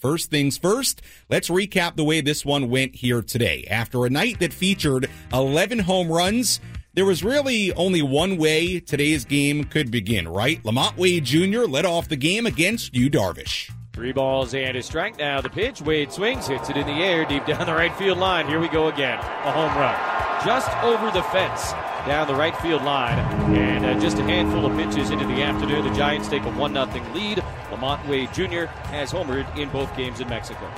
First things first, let's recap the way this one went here today. After a night that featured 11 home runs, there was really only one way today's game could begin, right? LaMonte Wade Jr. led off the game against Yu Darvish. Three balls and a strike. Now the pitch. Wade swings, hits it in the air, deep down the right field line. Here we go again. A home run. Just over the fence down the right field line. And uh, just a handful of pitches into the afternoon. The Giants take a 1 0 lead. LaMonte Wade Jr. has homered in both games in Mexico.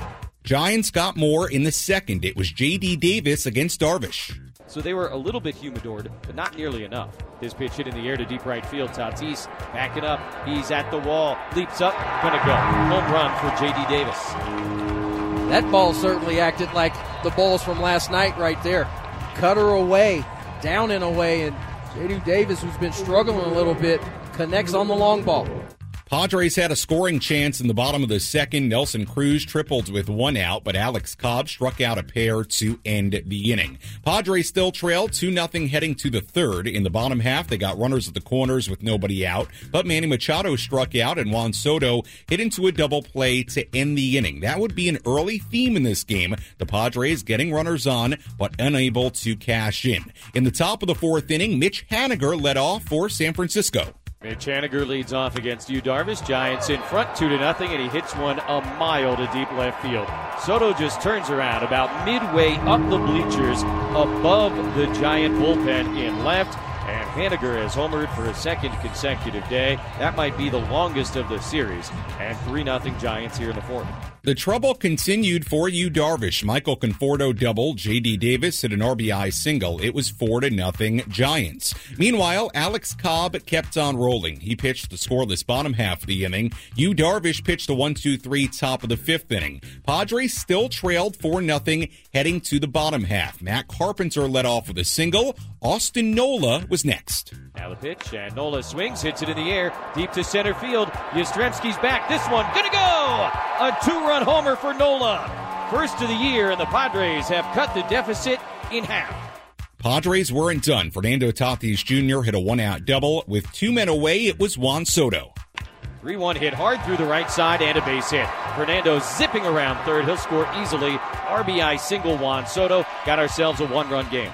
Giants got more in the second. It was J.D. Davis against Darvish. So they were a little bit humidored, but not nearly enough. His pitch hit in the air to deep right field. Tatis backing up. He's at the wall. Leaps up. Gonna go. Home run for J.D. Davis. That ball certainly acted like the balls from last night right there. Cutter away, down and away, and J.D. Davis, who's been struggling a little bit, connects on the long ball. Padres had a scoring chance in the bottom of the second. Nelson Cruz tripled with one out, but Alex Cobb struck out a pair to end the inning. Padres still trail 2 0 heading to the third. In the bottom half, they got runners at the corners with nobody out, but Manny Machado struck out and Juan Soto hit into a double play to end the inning. That would be an early theme in this game. The Padres getting runners on, but unable to cash in. In the top of the fourth inning, Mitch Haniger led off for San Francisco. Mitch Haniger leads off against Yu Darvish. Giants in front, two to nothing, and he hits one a mile to deep left field. Soto just turns around about midway up the bleachers above the Giant bullpen in left. And Haniger has homered for a second consecutive day. That might be the longest of the series. And 3 0 Giants here in the fourth. The trouble continued for Yu Darvish. Michael Conforto double, J.D. Davis hit an RBI single. It was four to nothing Giants. Meanwhile, Alex Cobb kept on rolling. He pitched the scoreless bottom half of the inning. Yu Darvish pitched the one-two-three top of the fifth inning. Padres still trailed four nothing heading to the bottom half. Matt Carpenter led off with a single. Austin Nola was next. Now the pitch, and Nola swings, hits it in the air, deep to center field. Yastrzemski's back. This one gonna go. A two-run homer for Nola. First of the year, and the Padres have cut the deficit in half. Padres weren't done. Fernando Tatis Jr. hit a one-out double. With two men away, it was Juan Soto. 3 1 hit hard through the right side and a base hit. Fernando zipping around third. He'll score easily. RBI single Juan Soto. Got ourselves a one run game.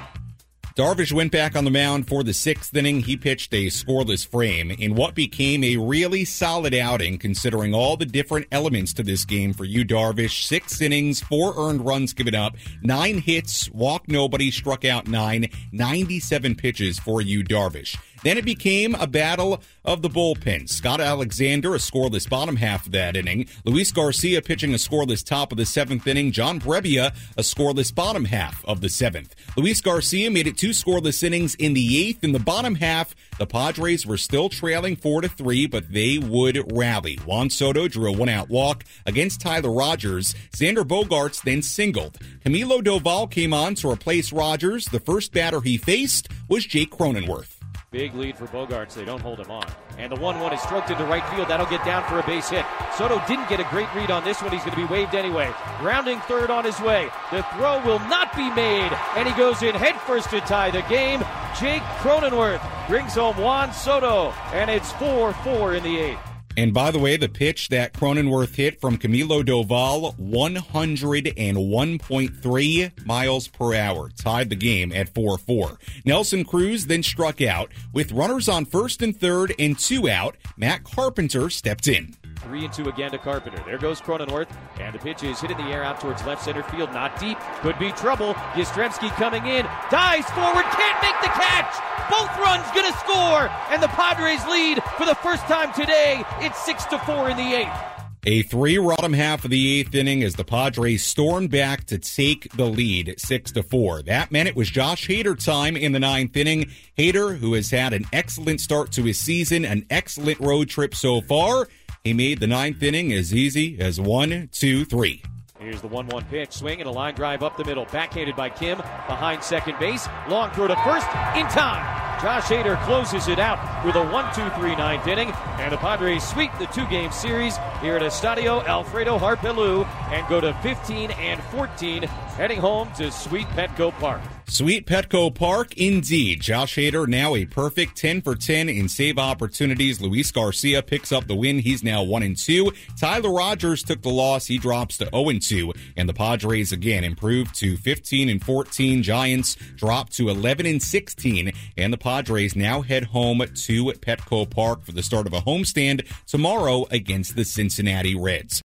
Darvish went back on the mound for the sixth inning. He pitched a scoreless frame in what became a really solid outing considering all the different elements to this game for Yu Darvish. Six innings, four earned runs given up, nine hits, walked nobody, struck out nine, 97 pitches for Yu Darvish. Then it became a battle of the bullpen. Scott Alexander, a scoreless bottom half of that inning. Luis Garcia pitching a scoreless top of the seventh inning. John Brebbia, a scoreless bottom half of the seventh. Luis Garcia made it two scoreless innings in the eighth. In the bottom half, the Padres were still trailing four to three, but they would rally. Juan Soto drew a one out walk against Tyler Rogers. Xander Bogaerts then singled. Camilo Doval came on to replace Rogers. The first batter he faced was Jake Cronenworth. Big lead for Bogaerts. They don't hold him on. And the 1 1 is stroked into right field. That'll get down for a base hit. Soto didn't get a great read on this one. He's going to be waved anyway. Rounding third on his way. The throw will not be made. And he goes in headfirst to tie the game. Jake Cronenworth brings home Juan Soto. And it's 4 4 in the eighth. And by the way, the pitch that Cronenworth hit from Camilo Doval, 101.3 miles per hour, tied the game at 4 4. Nelson Cruz then struck out. With runners on first and third and two out, Matt Carpenter stepped in. Three and two again to Carpenter. There goes Cronenworth, and the pitch is hit in the air out towards left center field. Not deep. Could be trouble. Yastrzemski coming in. Dives forward. Can't make the catch. Both runs gonna score, and the Padres lead for the first time today. It's six to four in the eighth. A three bottom half of the eighth inning as the Padres stormed back to take the lead six to four. That meant it was Josh Hader time in the ninth inning. Hader, who has had an excellent start to his season, an excellent road trip so far, he made the ninth inning as easy as one, two, three. Here's the 1 1 pitch. Swing and a line drive up the middle. Backhanded by Kim behind second base. Long throw to first in time. Josh Hader closes it out with a 1 2 3 ninth inning, and the Padres sweep the two game series here at Estadio Alfredo Harp Helú and go to 15 and 14, heading home to Sweet Petco Park. Sweet Petco Park, indeed. Josh Hader now a perfect 10 for 10 in save opportunities. Luis Garcia picks up the win. He's now 1 and 2. Tyler Rogers took the loss. He drops to 0 and 2. And the Padres again improved to 15 and 14. Giants drop to 11 and 16. And the Padres now head home to Petco Park for the start of a homestand tomorrow against the Cincinnati Reds.